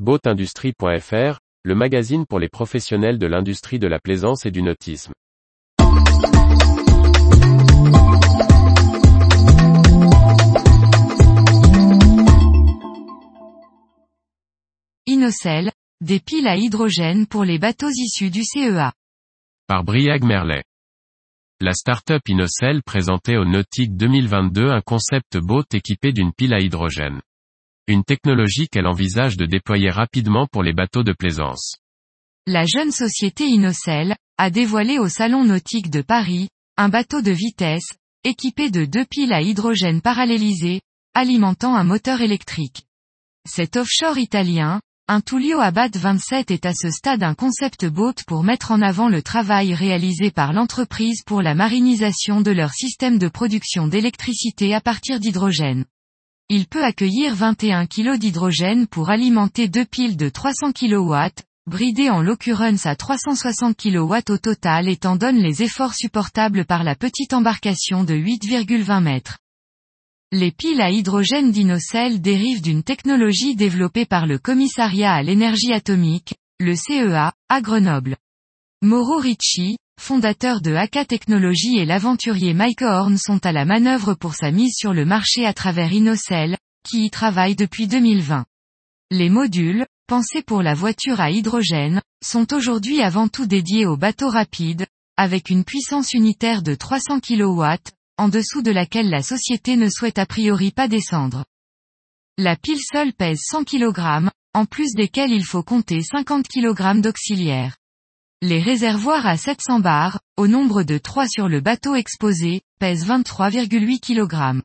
Boatindustrie.fr, le magazine pour les professionnels de l'industrie de la plaisance et du nautisme. Inocel, des piles à hydrogène pour les bateaux issus du CEA. Par Briag Merlet. La start-up Inocel présentait au Nautique 2022 un concept boat équipé d'une pile à hydrogène. Une technologie qu'elle envisage de déployer rapidement pour les bateaux de plaisance. La jeune société Inocel a dévoilé au Salon nautique de Paris, un bateau de vitesse, équipé de deux piles à hydrogène parallélisées, alimentant un moteur électrique. Cet offshore italien, un Tullio Abad 27 est à ce stade un concept boat pour mettre en avant le travail réalisé par l'entreprise pour la marinisation de leur système de production d'électricité à partir d'hydrogène. Il peut accueillir 21 kg d'hydrogène pour alimenter deux piles de 300 kW, bridées en l'occurrence à 360 kW au total étant donne les efforts supportables par la petite embarcation de 8,20 mètres. Les piles à hydrogène d'Inocel dérivent d'une technologie développée par le Commissariat à l'énergie atomique, le CEA, à Grenoble. Mauro Ricci, fondateur de AK Technologies et l'aventurier Mike Horn sont à la manœuvre pour sa mise sur le marché à travers Inocel, qui y travaille depuis 2020. Les modules, pensés pour la voiture à hydrogène, sont aujourd'hui avant tout dédiés aux bateaux rapides, avec une puissance unitaire de 300 kW, en dessous de laquelle la société ne souhaite a priori pas descendre. La pile seule pèse 100 kg, en plus desquels il faut compter 50 kg d'auxiliaires. Les réservoirs à 700 bars, au nombre de 3 sur le bateau exposé, pèsent 23,8 kg.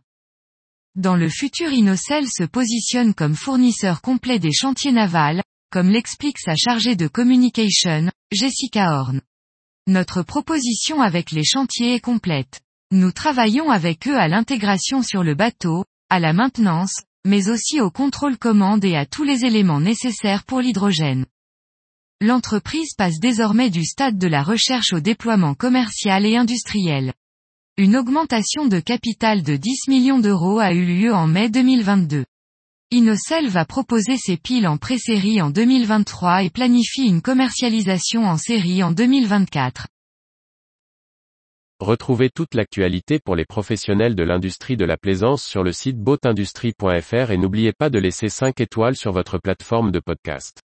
Dans le futur Inocel se positionne comme fournisseur complet des chantiers navals, comme l'explique sa chargée de communication, Jessica Horn. Notre proposition avec les chantiers est complète. Nous travaillons avec eux à l'intégration sur le bateau, à la maintenance, mais aussi au contrôle commande et à tous les éléments nécessaires pour l'hydrogène. L'entreprise passe désormais du stade de la recherche au déploiement commercial et industriel. Une augmentation de capital de 10 millions d'euros a eu lieu en mai 2022. Inocel va proposer ses piles en pré-série en 2023 et planifie une commercialisation en série en 2024. Retrouvez toute l'actualité pour les professionnels de l'industrie de la plaisance sur le site boatindustrie.fr et n'oubliez pas de laisser 5 étoiles sur votre plateforme de podcast.